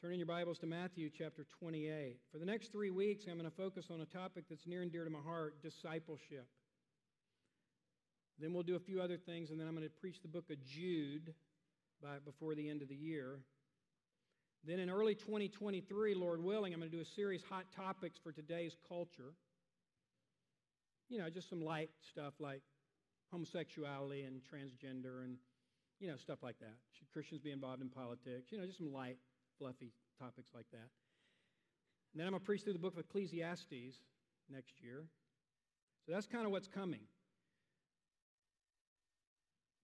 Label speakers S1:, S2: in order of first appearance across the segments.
S1: Turn in your Bibles to Matthew chapter 28. For the next three weeks, I'm going to focus on a topic that's near and dear to my heart discipleship. Then we'll do a few other things, and then I'm going to preach the book of Jude by, before the end of the year. Then in early 2023, Lord willing, I'm going to do a series, Hot Topics for Today's Culture. You know, just some light stuff like homosexuality and transgender and, you know, stuff like that. Should Christians be involved in politics? You know, just some light, fluffy topics like that. And then I'm going to preach through the book of Ecclesiastes next year. So that's kind of what's coming.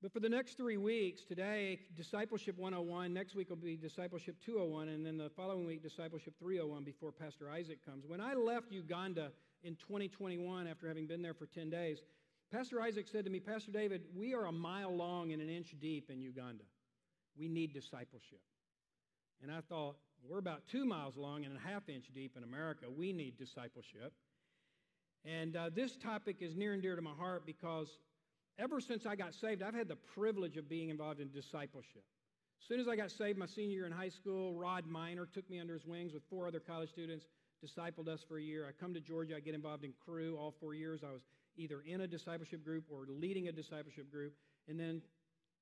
S1: But for the next three weeks, today, Discipleship 101, next week will be Discipleship 201, and then the following week, Discipleship 301 before Pastor Isaac comes. When I left Uganda in 2021 after having been there for 10 days, Pastor Isaac said to me, Pastor David, we are a mile long and an inch deep in Uganda. We need discipleship. And I thought, we're about two miles long and a half inch deep in America. We need discipleship. And uh, this topic is near and dear to my heart because ever since I got saved, I've had the privilege of being involved in discipleship. As soon as I got saved, my senior year in high school, Rod Miner took me under his wings with four other college students, discipled us for a year. I come to Georgia, I get involved in Cru all four years. I was either in a discipleship group or leading a discipleship group. And then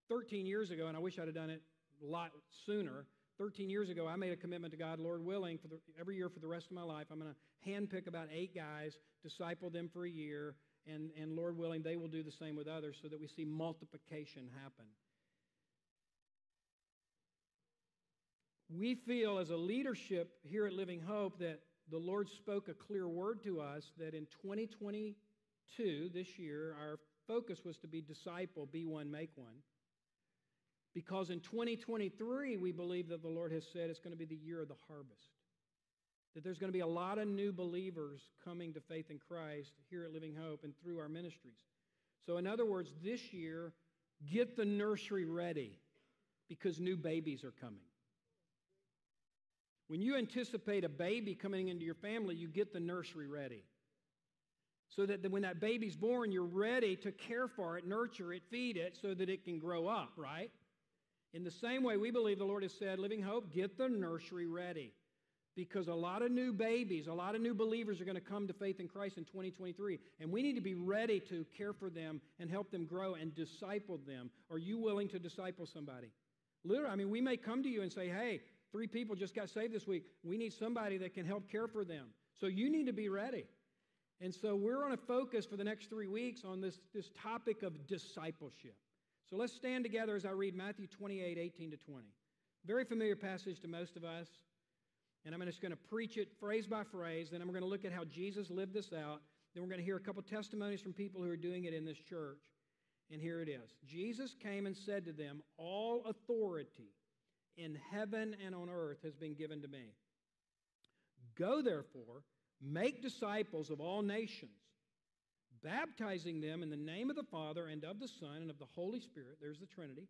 S1: 13 years ago, and I wish I'd have done it a lot sooner, 13 years ago, I made a commitment to God, Lord willing, for the, every year for the rest of my life, I'm going to handpick about eight guys, disciple them for a year, and, and Lord willing, they will do the same with others so that we see multiplication happen. We feel as a leadership here at Living Hope that the Lord spoke a clear word to us that in 2022, this year, our focus was to be disciple, be one, make one. Because in 2023, we believe that the Lord has said it's going to be the year of the harvest that there's going to be a lot of new believers coming to faith in Christ here at Living Hope and through our ministries. So, in other words, this year, get the nursery ready because new babies are coming. When you anticipate a baby coming into your family, you get the nursery ready. So that when that baby's born, you're ready to care for it, nurture it, feed it, so that it can grow up, right? In the same way, we believe the Lord has said, Living Hope, get the nursery ready because a lot of new babies, a lot of new believers are going to come to faith in Christ in 2023. And we need to be ready to care for them and help them grow and disciple them. Are you willing to disciple somebody? Literally, I mean, we may come to you and say, hey, three people just got saved this week. We need somebody that can help care for them. So you need to be ready. And so we're on a focus for the next three weeks on this, this topic of discipleship. So let's stand together as I read Matthew 28 18 to 20. Very familiar passage to most of us. And I'm just going to preach it phrase by phrase. Then I'm going to look at how Jesus lived this out. Then we're going to hear a couple testimonies from people who are doing it in this church. And here it is Jesus came and said to them, All authority in heaven and on earth has been given to me. Go therefore, make disciples of all nations, baptizing them in the name of the Father and of the Son and of the Holy Spirit. There's the Trinity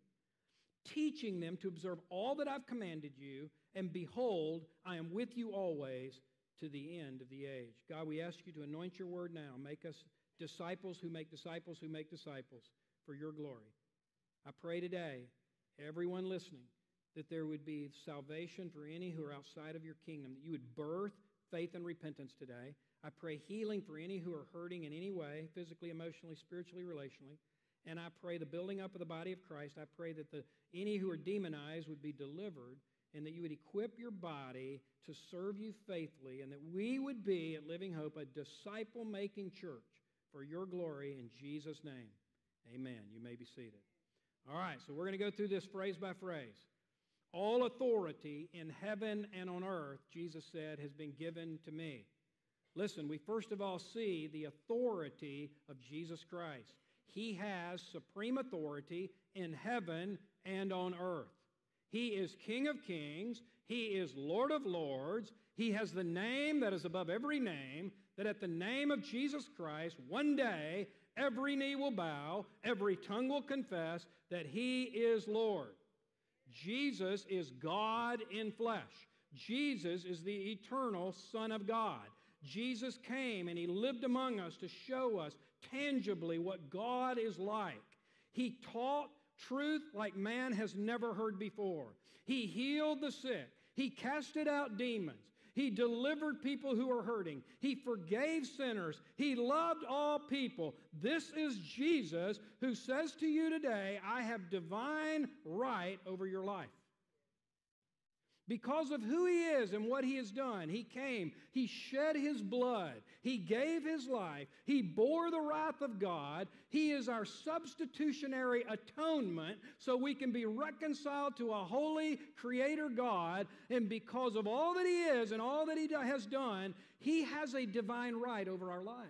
S1: teaching them to observe all that I've commanded you, and behold, I am with you always to the end of the age. God, we ask you to anoint your word now. Make us disciples who make disciples who make disciples for your glory. I pray today, everyone listening, that there would be salvation for any who are outside of your kingdom, that you would birth faith and repentance today. I pray healing for any who are hurting in any way, physically, emotionally, spiritually, relationally. And I pray the building up of the body of Christ. I pray that the, any who are demonized would be delivered and that you would equip your body to serve you faithfully and that we would be at Living Hope a disciple making church for your glory in Jesus' name. Amen. You may be seated. All right, so we're going to go through this phrase by phrase. All authority in heaven and on earth, Jesus said, has been given to me. Listen, we first of all see the authority of Jesus Christ. He has supreme authority in heaven and on earth. He is King of kings. He is Lord of lords. He has the name that is above every name, that at the name of Jesus Christ, one day every knee will bow, every tongue will confess that He is Lord. Jesus is God in flesh. Jesus is the eternal Son of God. Jesus came and He lived among us to show us tangibly what God is like. He taught truth like man has never heard before. He healed the sick. He casted out demons. He delivered people who were hurting. He forgave sinners. He loved all people. This is Jesus who says to you today, I have divine right over your life. Because of who he is and what he has done, he came, he shed his blood, he gave his life, he bore the wrath of God. He is our substitutionary atonement so we can be reconciled to a holy creator God. And because of all that he is and all that he has done, he has a divine right over our lives.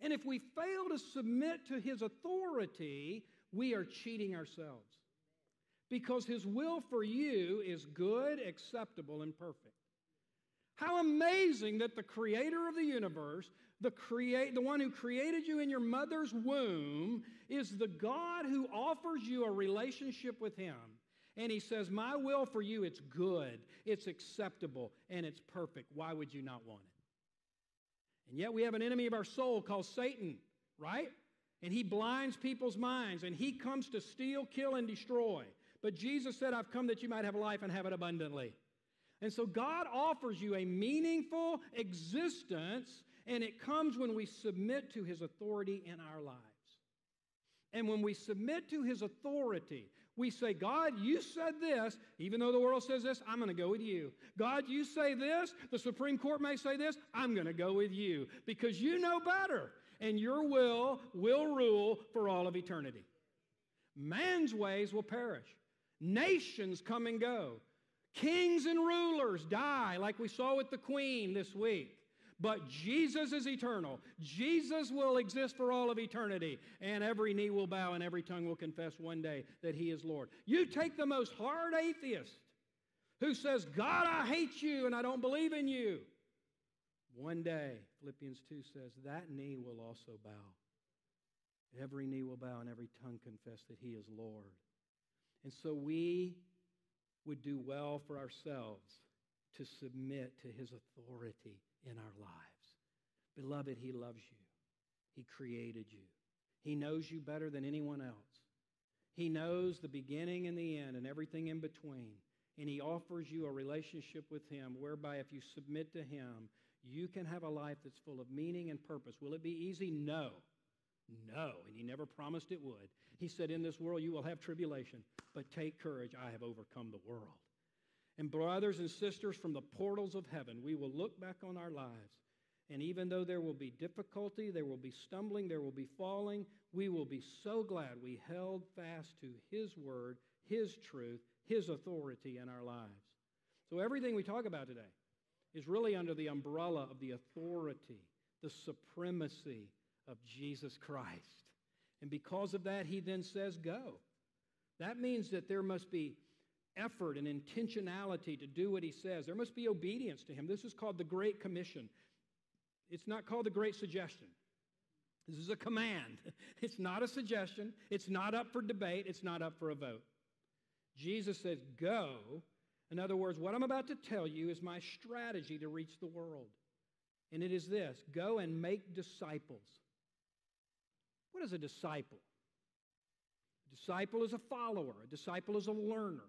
S1: And if we fail to submit to his authority, we are cheating ourselves because his will for you is good, acceptable, and perfect. How amazing that the creator of the universe, the, create, the one who created you in your mother's womb, is the God who offers you a relationship with him. And he says, My will for you, it's good, it's acceptable, and it's perfect. Why would you not want it? And yet we have an enemy of our soul called Satan, right? And he blinds people's minds, and he comes to steal, kill, and destroy. But Jesus said, I've come that you might have life and have it abundantly. And so God offers you a meaningful existence, and it comes when we submit to his authority in our lives. And when we submit to his authority, we say, God, you said this, even though the world says this, I'm going to go with you. God, you say this, the Supreme Court may say this, I'm going to go with you because you know better, and your will will rule for all of eternity. Man's ways will perish. Nations come and go. Kings and rulers die, like we saw with the queen this week. But Jesus is eternal. Jesus will exist for all of eternity. And every knee will bow and every tongue will confess one day that he is Lord. You take the most hard atheist who says, God, I hate you and I don't believe in you. One day, Philippians 2 says, that knee will also bow. Every knee will bow and every tongue confess that he is Lord. And so we would do well for ourselves to submit to his authority in our lives. Beloved, he loves you. He created you. He knows you better than anyone else. He knows the beginning and the end and everything in between. And he offers you a relationship with him whereby if you submit to him, you can have a life that's full of meaning and purpose. Will it be easy? No. No. And he never promised it would. He said, In this world you will have tribulation, but take courage. I have overcome the world. And, brothers and sisters, from the portals of heaven, we will look back on our lives. And even though there will be difficulty, there will be stumbling, there will be falling, we will be so glad we held fast to His word, His truth, His authority in our lives. So, everything we talk about today is really under the umbrella of the authority, the supremacy of Jesus Christ. And because of that, he then says, Go. That means that there must be effort and intentionality to do what he says. There must be obedience to him. This is called the Great Commission. It's not called the Great Suggestion. This is a command. It's not a suggestion. It's not up for debate. It's not up for a vote. Jesus says, Go. In other words, what I'm about to tell you is my strategy to reach the world. And it is this go and make disciples. What is a disciple? A disciple is a follower, a disciple is a learner.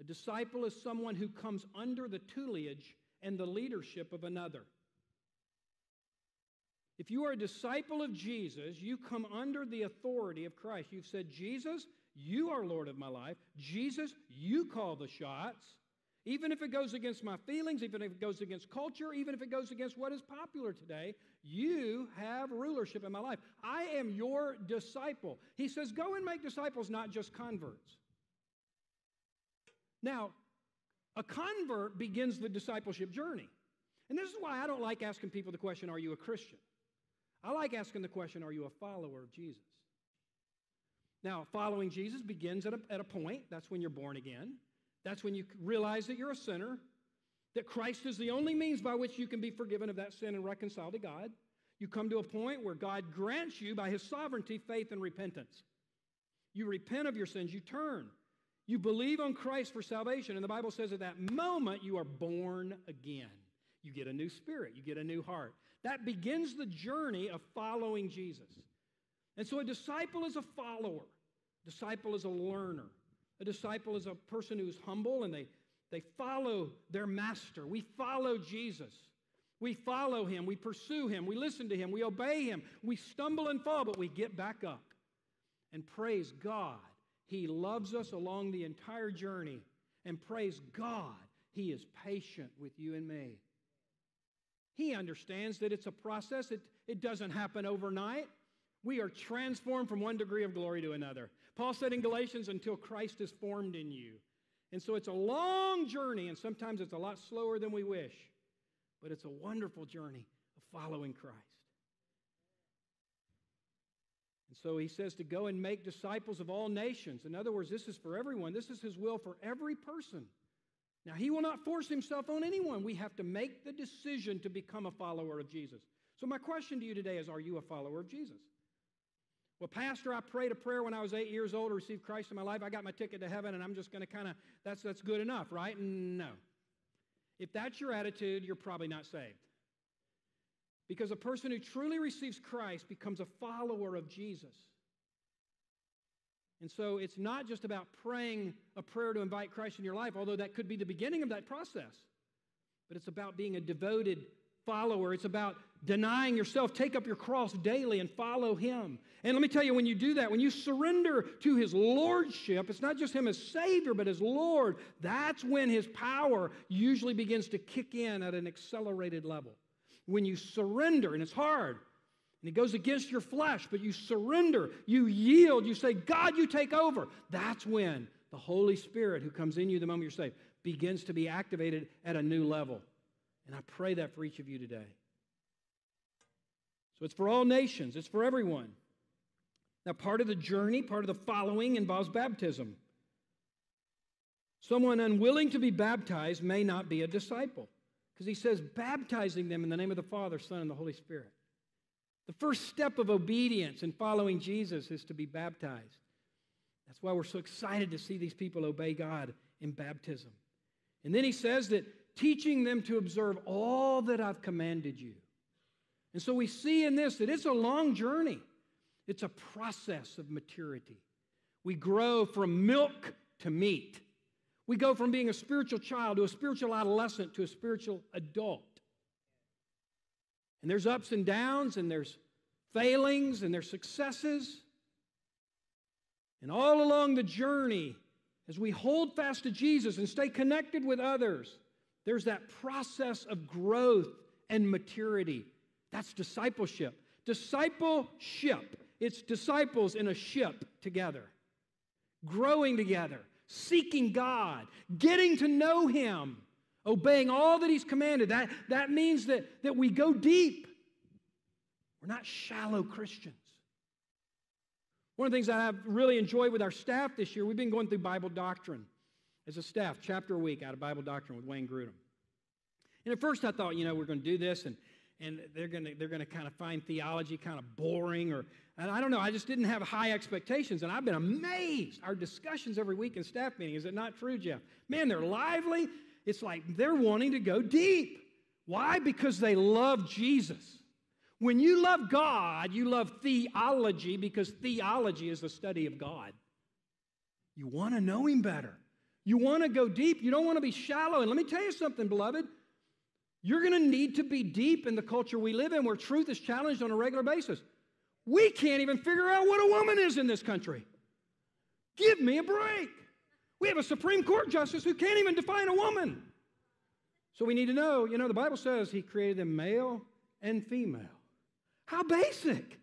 S1: A disciple is someone who comes under the tutelage and the leadership of another. If you are a disciple of Jesus, you come under the authority of Christ. You've said, Jesus, you are Lord of my life. Jesus, you call the shots. Even if it goes against my feelings, even if it goes against culture, even if it goes against what is popular today, you have rulership in my life. I am your disciple. He says, Go and make disciples, not just converts. Now, a convert begins the discipleship journey. And this is why I don't like asking people the question, Are you a Christian? I like asking the question, Are you a follower of Jesus? Now, following Jesus begins at a, at a point. That's when you're born again. That's when you realize that you're a sinner, that Christ is the only means by which you can be forgiven of that sin and reconciled to God. You come to a point where God grants you, by His sovereignty, faith and repentance. You repent of your sins, you turn. You believe on Christ for salvation. And the Bible says at that moment, you are born again. You get a new spirit, you get a new heart. That begins the journey of following Jesus. And so a disciple is a follower, disciple is a learner. A disciple is a person who's humble and they, They follow their master. We follow Jesus. We follow him. We pursue him. We listen to him. We obey him. We stumble and fall, but we get back up. And praise God, he loves us along the entire journey. And praise God, he is patient with you and me. He understands that it's a process, it, it doesn't happen overnight. We are transformed from one degree of glory to another. Paul said in Galatians, until Christ is formed in you. And so it's a long journey, and sometimes it's a lot slower than we wish, but it's a wonderful journey of following Christ. And so he says to go and make disciples of all nations. In other words, this is for everyone, this is his will for every person. Now, he will not force himself on anyone. We have to make the decision to become a follower of Jesus. So, my question to you today is Are you a follower of Jesus? Well, Pastor, I prayed a prayer when I was eight years old to receive Christ in my life. I got my ticket to heaven, and I'm just going to kind of, that's, that's good enough, right? No. If that's your attitude, you're probably not saved. Because a person who truly receives Christ becomes a follower of Jesus. And so it's not just about praying a prayer to invite Christ in your life, although that could be the beginning of that process, but it's about being a devoted follower. It's about denying yourself, take up your cross daily and follow Him. And let me tell you, when you do that, when you surrender to His Lordship, it's not just Him as Savior, but as Lord, that's when His power usually begins to kick in at an accelerated level. When you surrender, and it's hard, and it goes against your flesh, but you surrender, you yield, you say, God, you take over. That's when the Holy Spirit, who comes in you the moment you're saved, begins to be activated at a new level. And I pray that for each of you today. So it's for all nations, it's for everyone. Now, part of the journey, part of the following involves baptism. Someone unwilling to be baptized may not be a disciple because he says, baptizing them in the name of the Father, Son, and the Holy Spirit. The first step of obedience in following Jesus is to be baptized. That's why we're so excited to see these people obey God in baptism. And then he says that teaching them to observe all that I've commanded you. And so we see in this that it's a long journey, it's a process of maturity. We grow from milk to meat. We go from being a spiritual child to a spiritual adolescent to a spiritual adult. And there's ups and downs, and there's failings, and there's successes. And all along the journey, as we hold fast to Jesus and stay connected with others, there's that process of growth and maturity. That's discipleship. Discipleship, it's disciples in a ship together, growing together, seeking God, getting to know Him obeying all that he's commanded. That, that means that, that we go deep. We're not shallow Christians. One of the things that I've really enjoyed with our staff this year, we've been going through Bible doctrine as a staff, chapter a week out of Bible doctrine with Wayne Grudem. And at first I thought, you know, we're going to do this and, and they're going to, they're going to kind of find theology kind of boring or, and I don't know, I just didn't have high expectations. And I've been amazed. Our discussions every week in staff meeting, is it not true, Jeff? Man, they're lively. It's like they're wanting to go deep. Why? Because they love Jesus. When you love God, you love theology because theology is the study of God. You want to know Him better. You want to go deep. You don't want to be shallow. And let me tell you something, beloved. You're going to need to be deep in the culture we live in where truth is challenged on a regular basis. We can't even figure out what a woman is in this country. Give me a break. We have a Supreme Court justice who can't even define a woman. So we need to know, you know, the Bible says he created them male and female. How basic.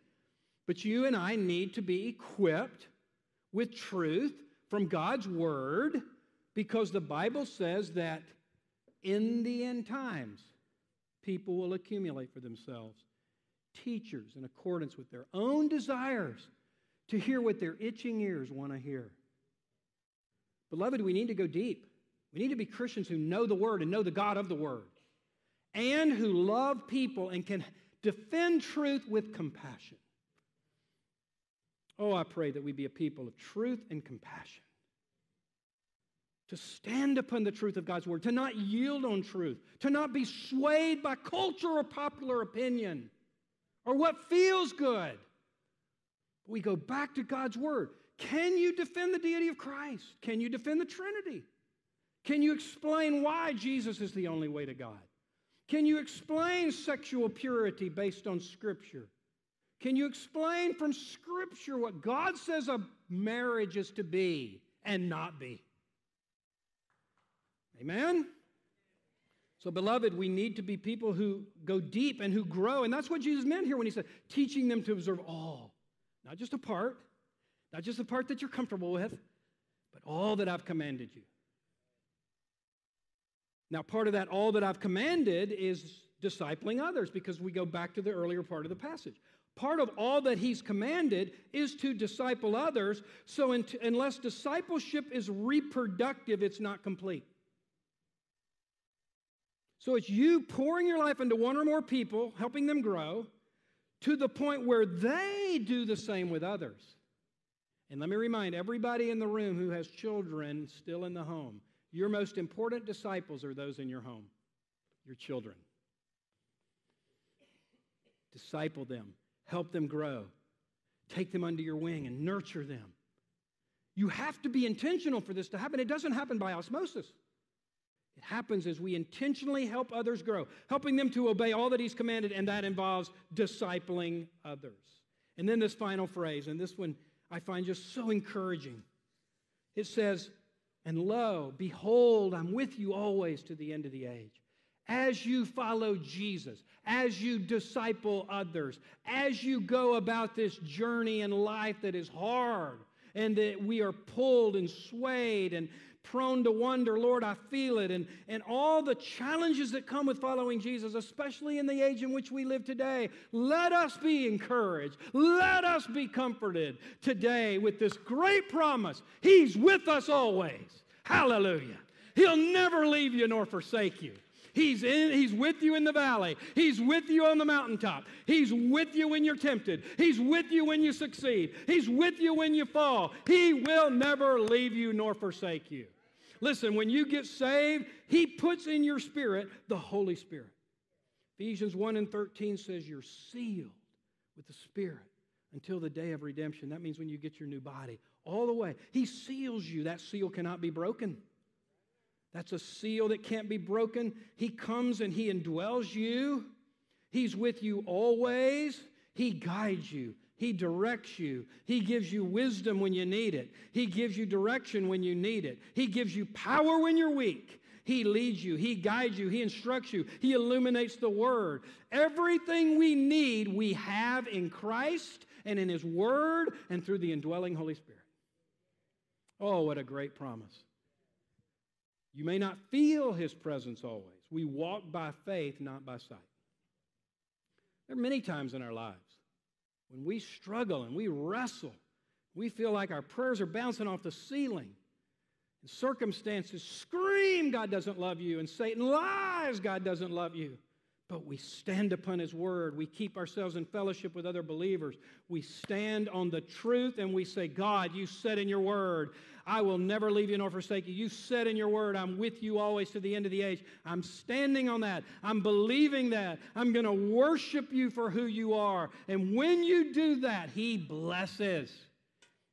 S1: But you and I need to be equipped with truth from God's word because the Bible says that in the end times, people will accumulate for themselves teachers in accordance with their own desires to hear what their itching ears want to hear. Beloved, we need to go deep. We need to be Christians who know the Word and know the God of the Word, and who love people and can defend truth with compassion. Oh, I pray that we be a people of truth and compassion. To stand upon the truth of God's Word, to not yield on truth, to not be swayed by culture or popular opinion or what feels good. We go back to God's Word. Can you defend the deity of Christ? Can you defend the Trinity? Can you explain why Jesus is the only way to God? Can you explain sexual purity based on Scripture? Can you explain from Scripture what God says a marriage is to be and not be? Amen? So, beloved, we need to be people who go deep and who grow. And that's what Jesus meant here when he said, teaching them to observe all, not just a part, not just the part that you're comfortable with, but all that I've commanded you. Now, part of that, all that I've commanded, is discipling others because we go back to the earlier part of the passage. Part of all that he's commanded is to disciple others. So, unless discipleship is reproductive, it's not complete. So, it's you pouring your life into one or more people, helping them grow to the point where they do the same with others. And let me remind everybody in the room who has children still in the home your most important disciples are those in your home, your children. Disciple them, help them grow, take them under your wing, and nurture them. You have to be intentional for this to happen. It doesn't happen by osmosis. Happens is we intentionally help others grow, helping them to obey all that He's commanded, and that involves discipling others. And then this final phrase, and this one I find just so encouraging. It says, and lo, behold, I'm with you always to the end of the age. As you follow Jesus, as you disciple others, as you go about this journey in life that is hard and that we are pulled and swayed and prone to wonder, Lord, I feel it, and, and all the challenges that come with following Jesus, especially in the age in which we live today, let us be encouraged. Let us be comforted today with this great promise. He's with us always. Hallelujah. He'll never leave you nor forsake you. He's, in, he's with you in the valley. He's with you on the mountaintop. He's with you when you're tempted. He's with you when you succeed. He's with you when you fall. He will never leave you nor forsake you. Listen, when you get saved, He puts in your spirit the Holy Spirit. Ephesians 1 and 13 says you're sealed with the Spirit until the day of redemption. That means when you get your new body, all the way. He seals you. That seal cannot be broken. That's a seal that can't be broken. He comes and He indwells you. He's with you always. He guides you. He directs you. He gives you wisdom when you need it. He gives you direction when you need it. He gives you power when you're weak. He leads you. He guides you. He instructs you. He illuminates the Word. Everything we need, we have in Christ and in His Word and through the indwelling Holy Spirit. Oh, what a great promise. You may not feel His presence always. We walk by faith, not by sight. There are many times in our lives when we struggle and we wrestle, we feel like our prayers are bouncing off the ceiling. And circumstances scream God doesn't love you, and Satan lies God doesn't love you. But we stand upon His Word. We keep ourselves in fellowship with other believers. We stand on the truth and we say, God, you said in your Word, I will never leave you nor forsake you. You said in your Word, I'm with you always to the end of the age. I'm standing on that. I'm believing that. I'm going to worship you for who you are. And when you do that, He blesses.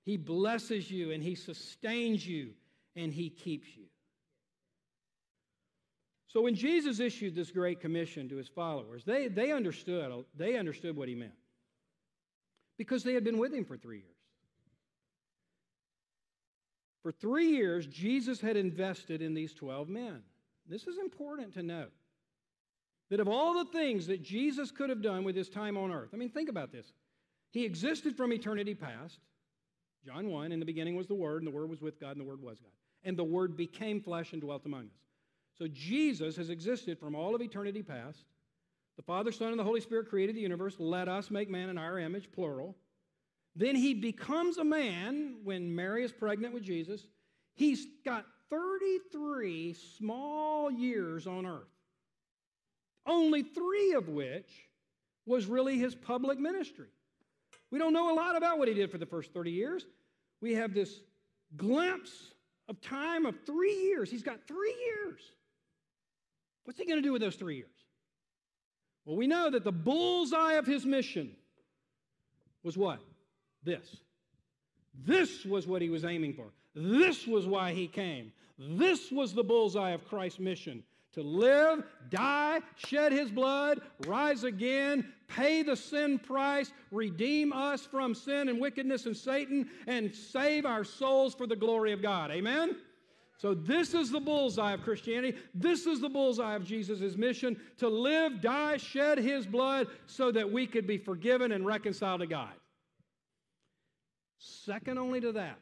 S1: He blesses you and He sustains you and He keeps you. So when Jesus issued this great commission to his followers, they, they, understood, they understood what he meant because they had been with him for three years. For three years, Jesus had invested in these 12 men. This is important to note. That of all the things that Jesus could have done with his time on earth, I mean, think about this. He existed from eternity past. John 1, in the beginning was the Word, and the Word was with God, and the Word was God. And the Word became flesh and dwelt among us. So Jesus has existed from all of eternity past. The Father, Son, and the Holy Spirit created the universe. Let us make man in our image, plural. Then he becomes a man when Mary is pregnant with Jesus. He's got 33 small years on earth, only three of which was really his public ministry. We don't know a lot about what he did for the first 30 years. We have this glimpse of time of three years. He's got three years. What's he going to do with those three years? Well, we know that the bullseye of his mission was what? This. This was what he was aiming for. This was why he came. This was the bullseye of Christ's mission to live, die, shed his blood, rise again, pay the sin price, redeem us from sin and wickedness and Satan, and save our souls for the glory of God. Amen? So, this is the bullseye of Christianity. This is the bullseye of Jesus' mission to live, die, shed his blood so that we could be forgiven and reconciled to God. Second only to that,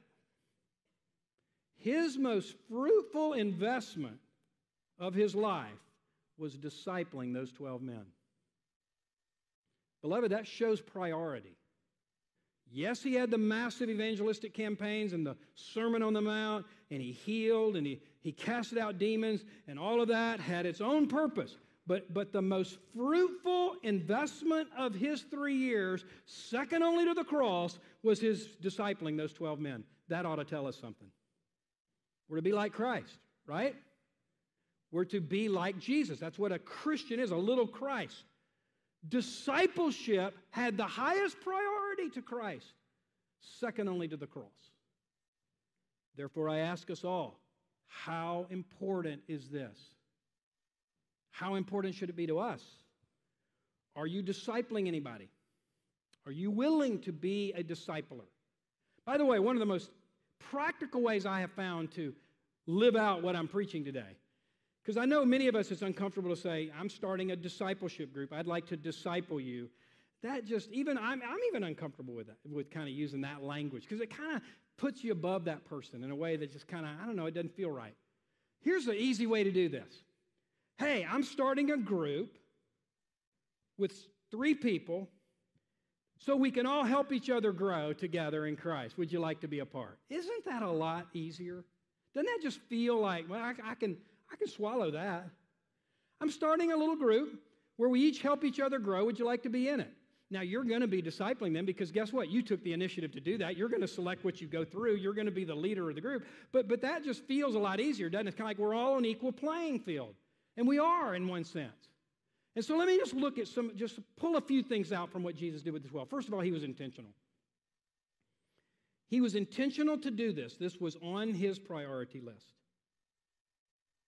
S1: his most fruitful investment of his life was discipling those 12 men. Beloved, that shows priority. Yes, he had the massive evangelistic campaigns and the Sermon on the Mount, and he healed and he, he casted out demons, and all of that had its own purpose. But, but the most fruitful investment of his three years, second only to the cross, was his discipling those 12 men. That ought to tell us something. We're to be like Christ, right? We're to be like Jesus. That's what a Christian is, a little Christ. Discipleship had the highest priority to Christ, second only to the cross. Therefore, I ask us all how important is this? How important should it be to us? Are you discipling anybody? Are you willing to be a discipler? By the way, one of the most practical ways I have found to live out what I'm preaching today because I know many of us, it's uncomfortable to say, I'm starting a discipleship group. I'd like to disciple you. That just, even, I'm, I'm even uncomfortable with that, with kind of using that language, because it kind of puts you above that person in a way that just kind of, I don't know, it doesn't feel right. Here's the easy way to do this Hey, I'm starting a group with three people so we can all help each other grow together in Christ. Would you like to be a part? Isn't that a lot easier? Doesn't that just feel like, well, I, I can, I can swallow that. I'm starting a little group where we each help each other grow. Would you like to be in it? Now, you're going to be discipling them because guess what? You took the initiative to do that. You're going to select what you go through. You're going to be the leader of the group. But, but that just feels a lot easier, doesn't it? It's kind of like we're all on equal playing field. And we are in one sense. And so let me just look at some, just pull a few things out from what Jesus did with the 12. First of all, he was intentional. He was intentional to do this. This was on his priority list.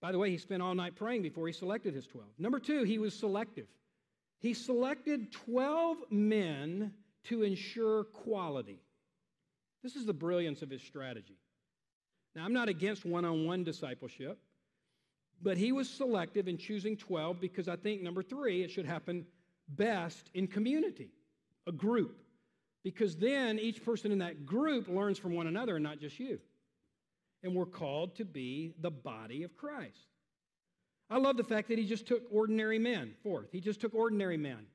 S1: By the way, he spent all night praying before he selected his 12. Number two, he was selective. He selected 12 men to ensure quality. This is the brilliance of his strategy. Now, I'm not against one on one discipleship, but he was selective in choosing 12 because I think, number three, it should happen best in community, a group, because then each person in that group learns from one another and not just you and we're called to be the body of Christ. I love the fact that he just took ordinary men. Fourth, he just took ordinary men.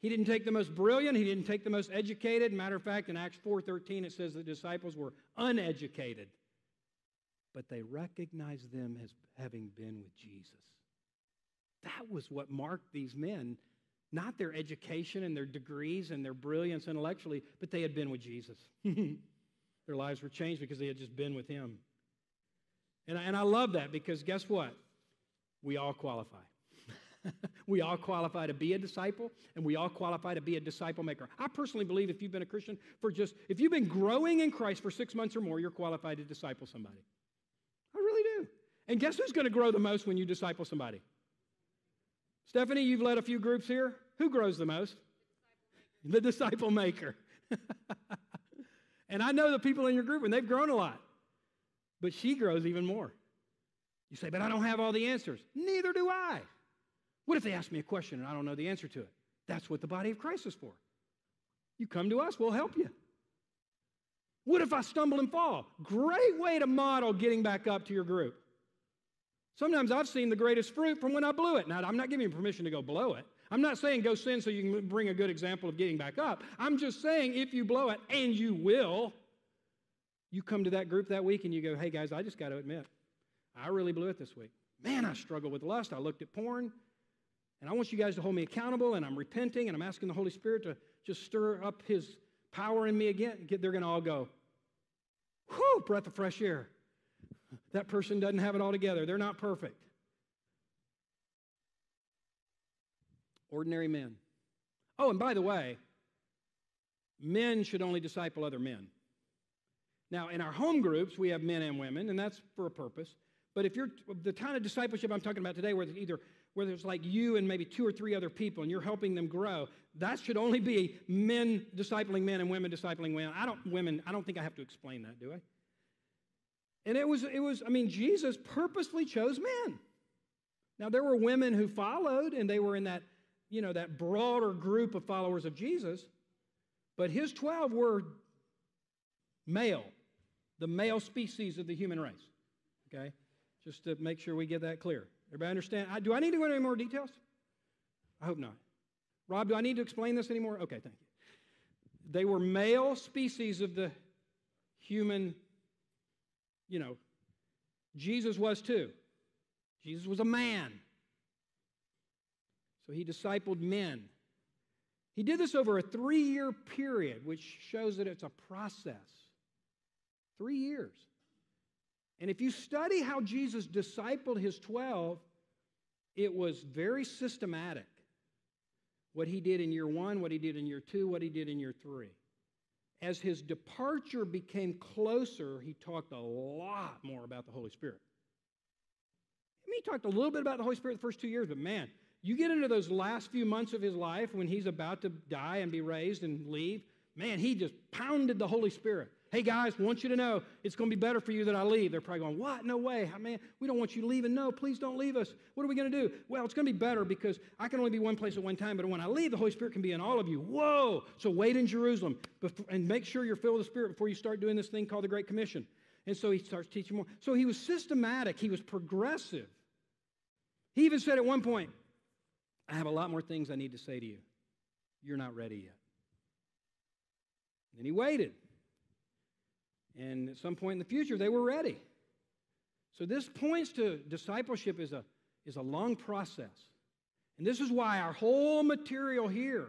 S1: He didn't take the most brilliant, he didn't take the most educated. Matter of fact, in Acts 4:13 it says the disciples were uneducated, but they recognized them as having been with Jesus. That was what marked these men, not their education and their degrees and their brilliance intellectually, but they had been with Jesus. Their lives were changed because they had just been with Him. And I, and I love that because guess what? We all qualify. we all qualify to be a disciple, and we all qualify to be a disciple maker. I personally believe if you've been a Christian for just, if you've been growing in Christ for six months or more, you're qualified to disciple somebody. I really do. And guess who's going to grow the most when you disciple somebody? Stephanie, you've led a few groups here. Who grows the most? The disciple maker. And I know the people in your group, and they've grown a lot. But she grows even more. You say, but I don't have all the answers. Neither do I. What if they ask me a question and I don't know the answer to it? That's what the body of Christ is for. You come to us, we'll help you. What if I stumble and fall? Great way to model getting back up to your group. Sometimes I've seen the greatest fruit from when I blew it. Now, I'm not giving you permission to go blow it. I'm not saying go sin so you can bring a good example of getting back up. I'm just saying if you blow it, and you will, you come to that group that week and you go, hey guys, I just got to admit, I really blew it this week. Man, I struggle with lust. I looked at porn. And I want you guys to hold me accountable, and I'm repenting, and I'm asking the Holy Spirit to just stir up His power in me again. They're going to all go, whew, breath of fresh air. That person doesn't have it all together. They're not perfect. Ordinary men. Oh, and by the way, men should only disciple other men. Now, in our home groups, we have men and women, and that's for a purpose. But if you're the kind of discipleship I'm talking about today, where it's either where there's like you and maybe two or three other people and you're helping them grow, that should only be men discipling men and women discipling women. I don't women, I don't think I have to explain that, do I? And it was, it was, I mean, Jesus purposely chose men. Now there were women who followed, and they were in that, you know, that broader group of followers of Jesus. But his 12 were male, the male species of the human race. Okay? Just to make sure we get that clear. Everybody understand? I, do I need to go into any more details? I hope not. Rob, do I need to explain this anymore? Okay, thank you. They were male species of the human, you know, Jesus was too. Jesus was a man. So he discipled men. He did this over a three year period, which shows that it's a process. Three years. And if you study how Jesus discipled his 12, it was very systematic. What he did in year one, what he did in year two, what he did in year three. As his departure became closer, he talked a lot more about the Holy Spirit. I mean, he talked a little bit about the Holy Spirit the first two years, but man, you get into those last few months of his life when he's about to die and be raised and leave, man, he just pounded the Holy Spirit. Hey guys, want you to know it's going to be better for you that I leave. They're probably going, What? No way. Man, we don't want you leaving. No, please don't leave us. What are we going to do? Well, it's going to be better because I can only be one place at one time, but when I leave, the Holy Spirit can be in all of you. Whoa. So wait in Jerusalem and make sure you're filled with the Spirit before you start doing this thing called the Great Commission. And so he starts teaching more. So he was systematic, he was progressive. He even said at one point, I have a lot more things I need to say to you. You're not ready yet. And he waited. And at some point in the future, they were ready. So this points to discipleship is a, is a long process. And this is why our whole material here,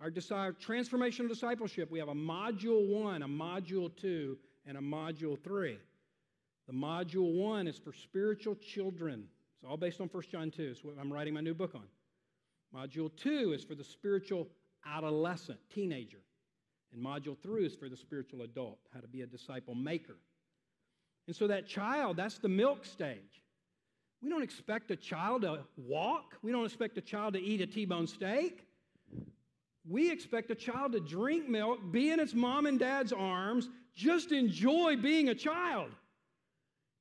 S1: our desi- transformational discipleship, we have a module one, a module two, and a module three. The module one is for spiritual children. It's all based on 1 John 2. It's what I'm writing my new book on. Module two is for the spiritual adolescent, teenager. And module three is for the spiritual adult, how to be a disciple maker. And so that child, that's the milk stage. We don't expect a child to walk. We don't expect a child to eat a T bone steak. We expect a child to drink milk, be in its mom and dad's arms, just enjoy being a child.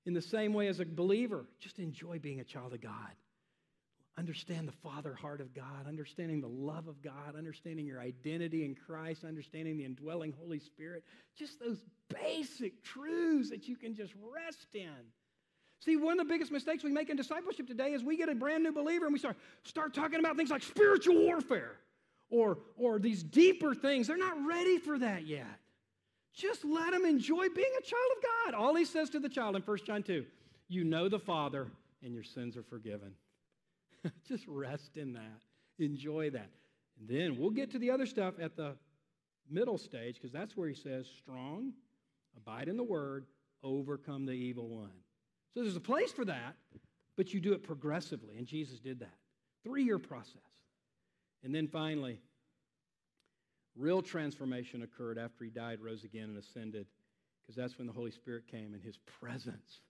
S1: In the same way as a believer, just enjoy being a child of God understand the father heart of God, understanding the love of God, understanding your identity in Christ, understanding the indwelling Holy Spirit. Just those basic truths that you can just rest in. See, one of the biggest mistakes we make in discipleship today is we get a brand new believer and we start, start talking about things like spiritual warfare or, or these deeper things. They're not ready for that yet. Just let them enjoy being a child of God. All he says to the child in 1 John 2 you know the Father and your sins are forgiven. Just rest in that. Enjoy that. And then we'll get to the other stuff at the middle stage because that's where he says, strong, abide in the word, overcome the evil one. So there's a place for that, but you do it progressively, and Jesus did that. Three year process. And then finally, real transformation occurred after he died, rose again, and ascended, because that's when the Holy Spirit came and his presence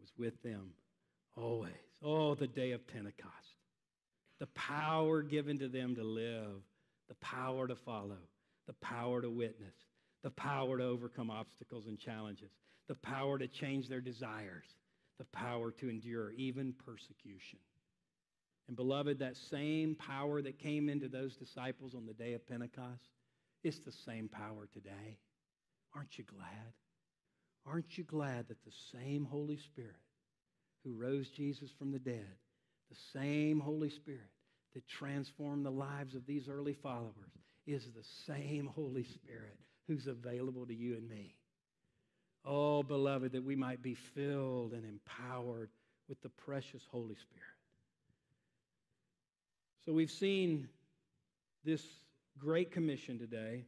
S1: was with them always. Oh, the day of Pentecost. The power given to them to live, the power to follow, the power to witness, the power to overcome obstacles and challenges, the power to change their desires, the power to endure even persecution. And beloved, that same power that came into those disciples on the day of Pentecost, it's the same power today. Aren't you glad? Aren't you glad that the same Holy Spirit who rose Jesus from the dead, the same Holy Spirit that transformed the lives of these early followers, is the same Holy Spirit who's available to you and me. Oh, beloved, that we might be filled and empowered with the precious Holy Spirit. So we've seen this great commission today.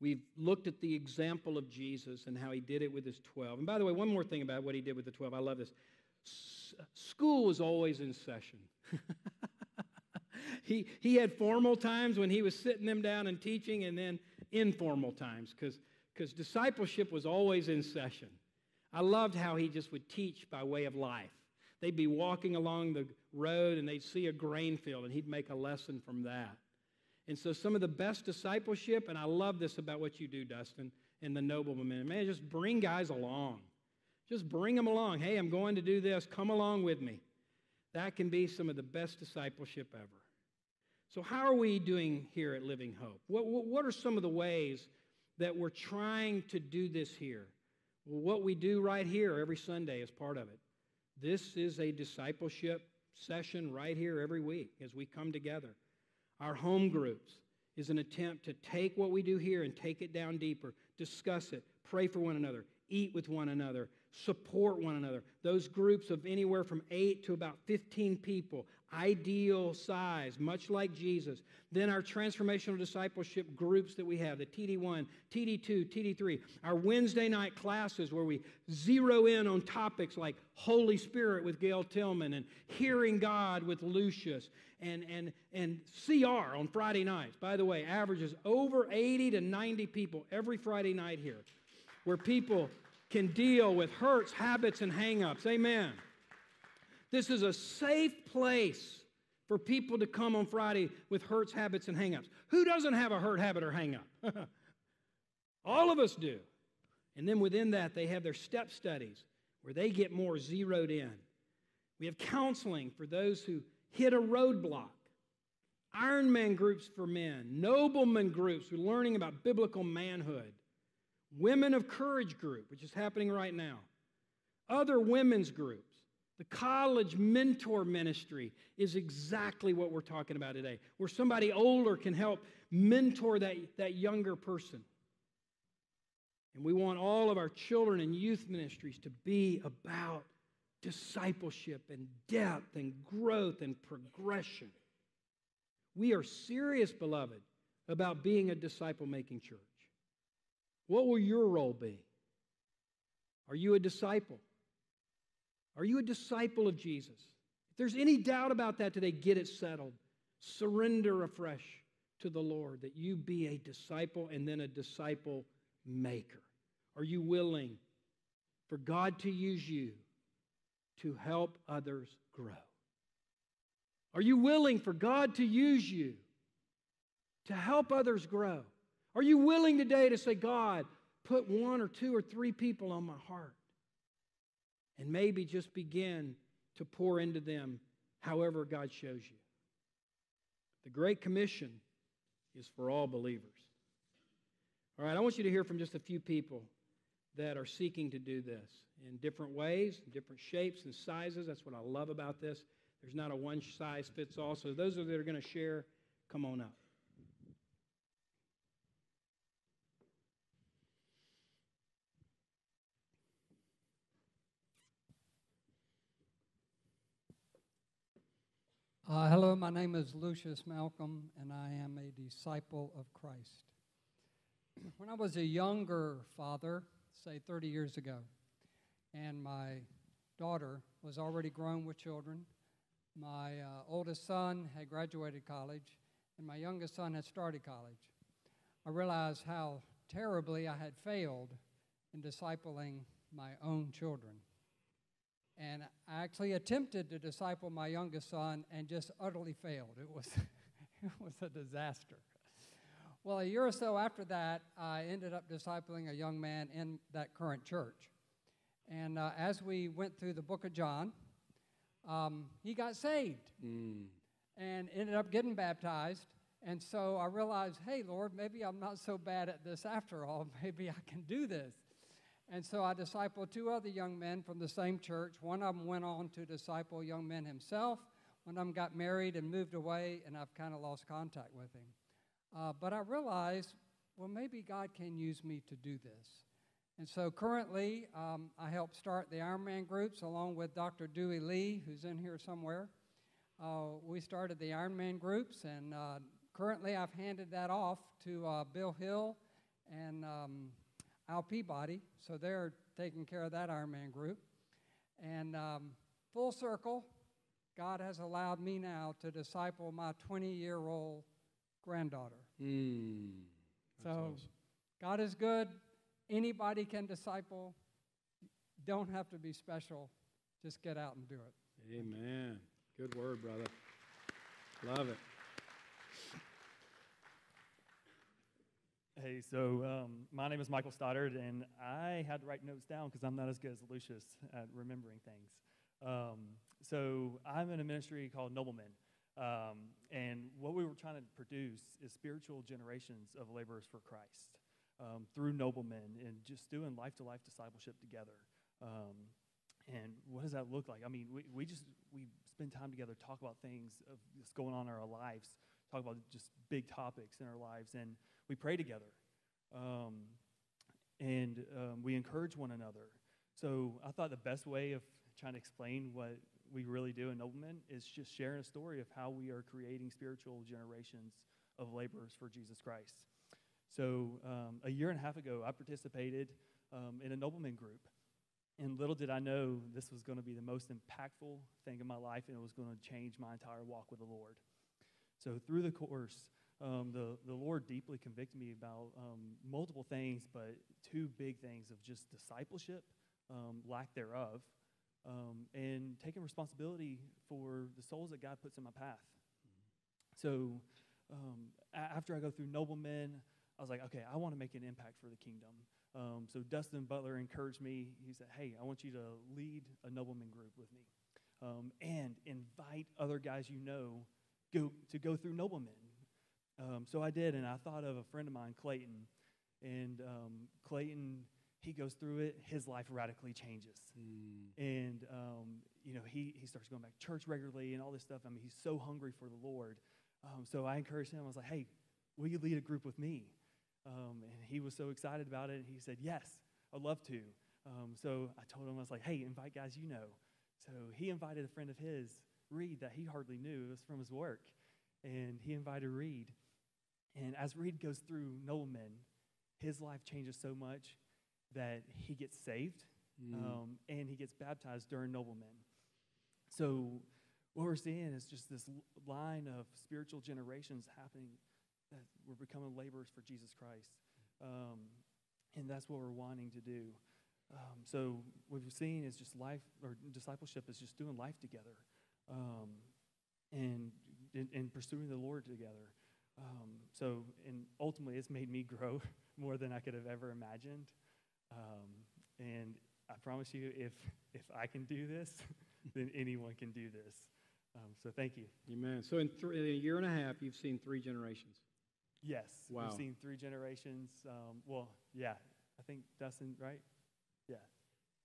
S1: We've looked at the example of Jesus and how he did it with his 12. And by the way, one more thing about what he did with the 12. I love this. S- school was always in session. he, he had formal times when he was sitting them down and teaching, and then informal times because because discipleship was always in session. I loved how he just would teach by way of life. They'd be walking along the road and they'd see a grain field, and he'd make a lesson from that. And so, some of the best discipleship, and I love this about what you do, Dustin, and the Noble nobleman, man, just bring guys along. Just bring them along. Hey, I'm going to do this. Come along with me. That can be some of the best discipleship ever. So, how are we doing here at Living Hope? What, what, what are some of the ways that we're trying to do this here? Well, what we do right here every Sunday is part of it. This is a discipleship session right here every week as we come together. Our home groups is an attempt to take what we do here and take it down deeper, discuss it, pray for one another, eat with one another, support one another. Those groups of anywhere from 8 to about 15 people, ideal size, much like Jesus. Then our transformational discipleship groups that we have the TD1, TD2, TD3, our Wednesday night classes where we zero in on topics like Holy Spirit with Gail Tillman and hearing God with Lucius and, and, and CR on Friday nights. By the way, averages over 80 to 90 people every Friday night here where people can deal with hurts, habits, and hangups. Amen. This is a safe place for people to come on Friday with hurts, habits, and hangups. Who doesn't have a hurt, habit, or hangup? All of us do. And then within that, they have their step studies where they get more zeroed in. We have counseling for those who hit a roadblock. Ironman groups for men, nobleman groups who are learning about biblical manhood, Women of Courage group, which is happening right now, other women's groups. The college mentor ministry is exactly what we're talking about today, where somebody older can help mentor that, that younger person. And we want all of our children and youth ministries to be about discipleship and depth and growth and progression. We are serious, beloved, about being a disciple making church. What will your role be? Are you a disciple? Are you a disciple of Jesus? If there's any doubt about that today, get it settled. Surrender afresh to the Lord that you be a disciple and then a disciple maker. Are you willing for God to use you to help others grow? Are you willing for God to use you to help others grow? Are you willing today to say, God, put one or two or three people on my heart? And maybe just begin to pour into them however God shows you. The Great Commission is for all believers. All right, I want you to hear from just a few people that are seeking to do this in different ways, different shapes and sizes. That's what I love about this. There's not a one size fits all. So, those that are going to share, come on up.
S2: Uh, hello, my name is Lucius Malcolm, and I am a disciple of Christ. When I was a younger father, say 30 years ago, and my daughter was already grown with children, my uh, oldest son had graduated college, and my youngest son had started college, I realized how terribly I had failed in discipling my own children. And I actually attempted to disciple my youngest son and just utterly failed. It was, it was a disaster. Well, a year or so after that, I ended up discipling a young man in that current church. And uh, as we went through the book of John, um, he got saved mm. and ended up getting baptized. And so I realized, hey, Lord, maybe I'm not so bad at this after all. Maybe I can do this. And so I discipled two other young men from the same church. One of them went on to disciple young men himself. One of them got married and moved away, and I've kind of lost contact with him. Uh, but I realized, well, maybe God can use me to do this. And so currently, um, I help start the Ironman groups along with Dr. Dewey Lee, who's in here somewhere. Uh, we started the Ironman groups, and uh, currently I've handed that off to uh, Bill Hill and um, Al Peabody, so they're taking care of that Ironman group. And um, full circle, God has allowed me now to disciple my 20 year old granddaughter. Mm, so awesome. God is good, Anybody can disciple. Don't have to be special. Just get out and do it.
S1: Amen. Good word, brother. Love it.
S3: Hey, so um, my name is Michael Stoddard, and I had to write notes down because I'm not as good as Lucius at remembering things. Um, so I'm in a ministry called Noblemen, um, and what we were trying to produce is spiritual generations of laborers for Christ um, through Noblemen and just doing life to life discipleship together. Um, and what does that look like? I mean, we, we just we spend time together, talk about things of that's going on in our lives, talk about just big topics in our lives, and we pray together, um, and um, we encourage one another. So I thought the best way of trying to explain what we really do in Nobleman is just sharing a story of how we are creating spiritual generations of laborers for Jesus Christ. So um, a year and a half ago, I participated um, in a Nobleman group. And little did I know this was going to be the most impactful thing in my life, and it was going to change my entire walk with the Lord. So, through the course, um, the, the Lord deeply convicted me about um, multiple things, but two big things of just discipleship, um, lack thereof, um, and taking responsibility for the souls that God puts in my path. So, um, a- after I go through Noblemen, I was like, okay, I want to make an impact for the kingdom. Um, so Dustin Butler encouraged me. He said, hey, I want you to lead a nobleman group with me and invite other guys you know go, to go through noblemen. Um, so I did, and I thought of a friend of mine, Clayton. And um, Clayton, he goes through it, his life radically changes. And, um, you know, he, he starts going back to church regularly and all this stuff. I mean, he's so hungry for the Lord. Um, so I encouraged him. I was like, hey, will you lead a group with me? Um, and he was so excited about it. And he said, Yes, I'd love to. Um, so I told him, I was like, Hey, invite guys you know. So he invited a friend of his, Reed, that he hardly knew. It was from his work. And he invited Reed. And as Reed goes through Noblemen, his life changes so much that he gets saved um, and he gets baptized during Nobleman. So what we're seeing is just this line of spiritual generations happening that we're becoming laborers for Jesus Christ. Um, and that's what we're wanting to do. Um, so what we've seen is just life, or discipleship is just doing life together um, and, and, and pursuing the Lord together. Um, so, and ultimately, it's made me grow more than I could have ever imagined. Um, and I promise you, if, if I can do this, then anyone can do this. Um, so thank you.
S1: Amen. So in, th- in a year and a half, you've seen three generations.
S3: Yes,
S1: Wow.
S3: we've seen three generations. Um, well, yeah, I think Dustin, right? Yeah.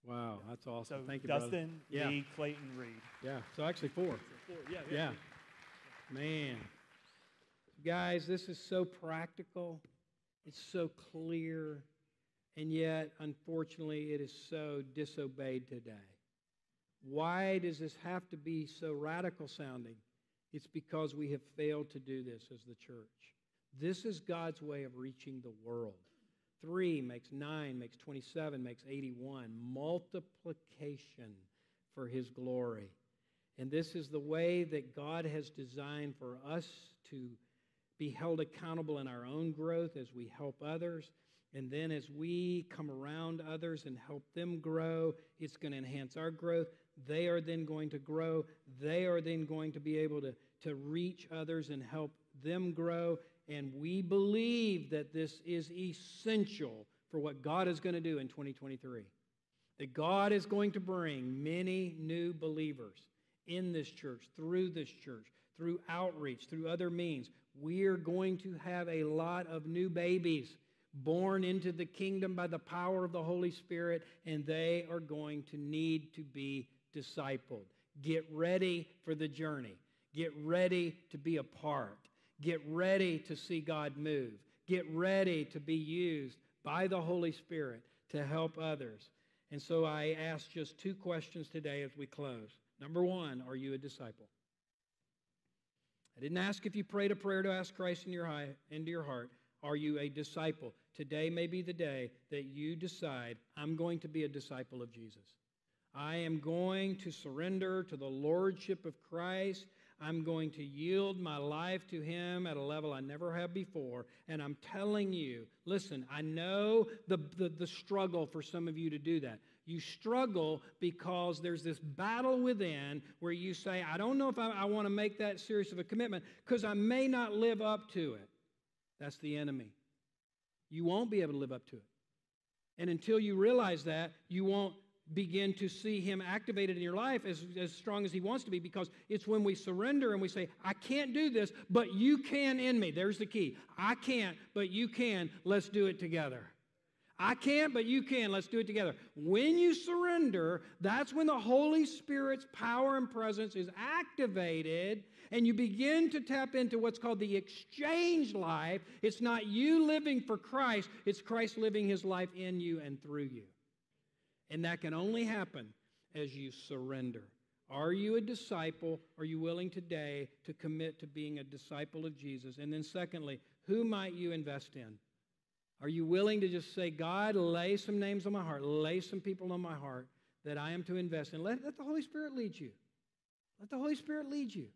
S1: Wow, that's awesome.
S3: So
S1: Thank you, brother.
S3: Dustin,
S1: Yeah.
S3: me, Clayton, Reed.
S1: Yeah, so actually four.
S3: So four, yeah,
S1: Yeah. Man. Guys, this is so practical. It's so clear. And yet, unfortunately, it is so disobeyed today. Why does this have to be so radical sounding? It's because we have failed to do this as the church. This is God's way of reaching the world. Three makes nine, makes 27, makes 81. Multiplication for his glory. And this is the way that God has designed for us to be held accountable in our own growth as we help others. And then as we come around others and help them grow, it's going to enhance our growth. They are then going to grow. They are then going to be able to, to reach others and help them grow. And we believe that this is essential for what God is going to do in 2023. That God is going to bring many new believers in this church, through this church, through outreach, through other means. We are going to have a lot of new babies born into the kingdom by the power of the Holy Spirit, and they are going to need to be discipled. Get ready for the journey. Get ready to be a part. Get ready to see God move. Get ready to be used by the Holy Spirit to help others. And so I ask just two questions today as we close. Number one, are you a disciple? I didn't ask if you prayed a prayer to ask Christ in your high, into your heart. Are you a disciple? Today may be the day that you decide, I'm going to be a disciple of Jesus. I am going to surrender to the Lordship of Christ. I'm going to yield my life to Him at a level I never have before. And I'm telling you, listen, I know the, the, the struggle for some of you to do that. You struggle because there's this battle within where you say, I don't know if I, I want to make that serious of a commitment because I may not live up to it. That's the enemy. You won't be able to live up to it. And until you realize that, you won't begin to see him activated in your life as, as strong as he wants to be because it's when we surrender and we say, I can't do this, but you can in me. There's the key. I can't, but you can. Let's do it together. I can't, but you can. Let's do it together. When you surrender, that's when the Holy Spirit's power and presence is activated, and you begin to tap into what's called the exchange life. It's not you living for Christ, it's Christ living his life in you and through you. And that can only happen as you surrender. Are you a disciple? Are you willing today to commit to being a disciple of Jesus? And then, secondly, who might you invest in? Are you willing to just say, God, lay some names on my heart, lay some people on my heart that I am to invest in? Let, let the Holy Spirit lead you. Let the Holy Spirit lead you.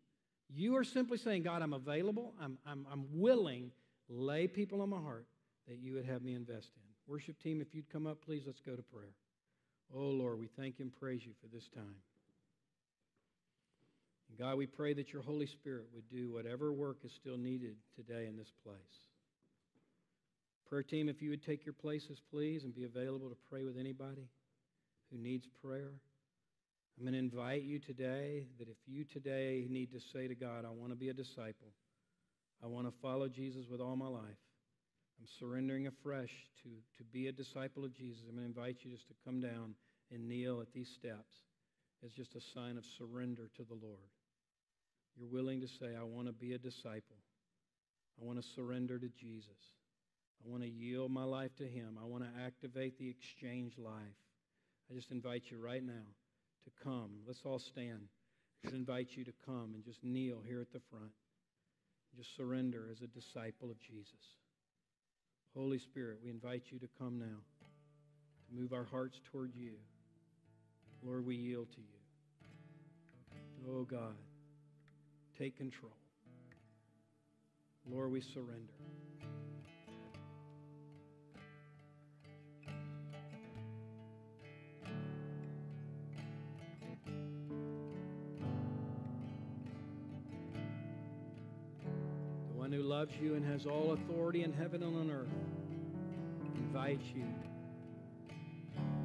S1: You are simply saying, God, I'm available, I'm, I'm, I'm willing, lay people on my heart that you would have me invest in. Worship team, if you'd come up, please, let's go to prayer. Oh, Lord, we thank and praise you for this time. God, we pray that your Holy Spirit would do whatever work is still needed today in this place. Prayer team, if you would take your places, please, and be available to pray with anybody who needs prayer. I'm going to invite you today that if you today need to say to God, I want to be a disciple, I want to follow Jesus with all my life, I'm surrendering afresh to, to be a disciple of Jesus. I'm going to invite you just to come down and kneel at these steps as just a sign of surrender to the Lord. You're willing to say, I want to be a disciple. I want to surrender to Jesus. I want to yield my life to Him. I want to activate the exchange life. I just invite you right now to come. Let's all stand. I just invite you to come and just kneel here at the front. Just surrender as a disciple of Jesus. Holy Spirit, we invite you to come now, to move our hearts toward you. Lord, we yield to you. Oh God, take control. Lord, we surrender. Loves you and has all authority in heaven and on earth invites you,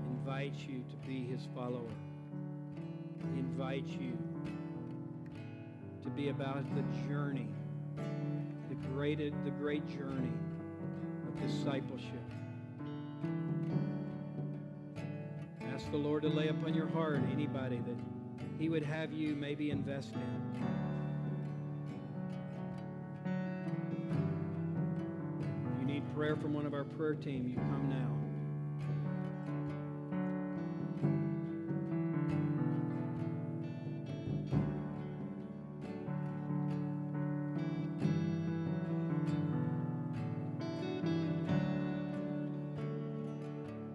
S1: invites you to be his follower. He invites you to be about the journey, the great, the great journey of discipleship. Ask the Lord to lay upon your heart anybody that he would have you maybe invest in. Prayer from one of our prayer team, you come now.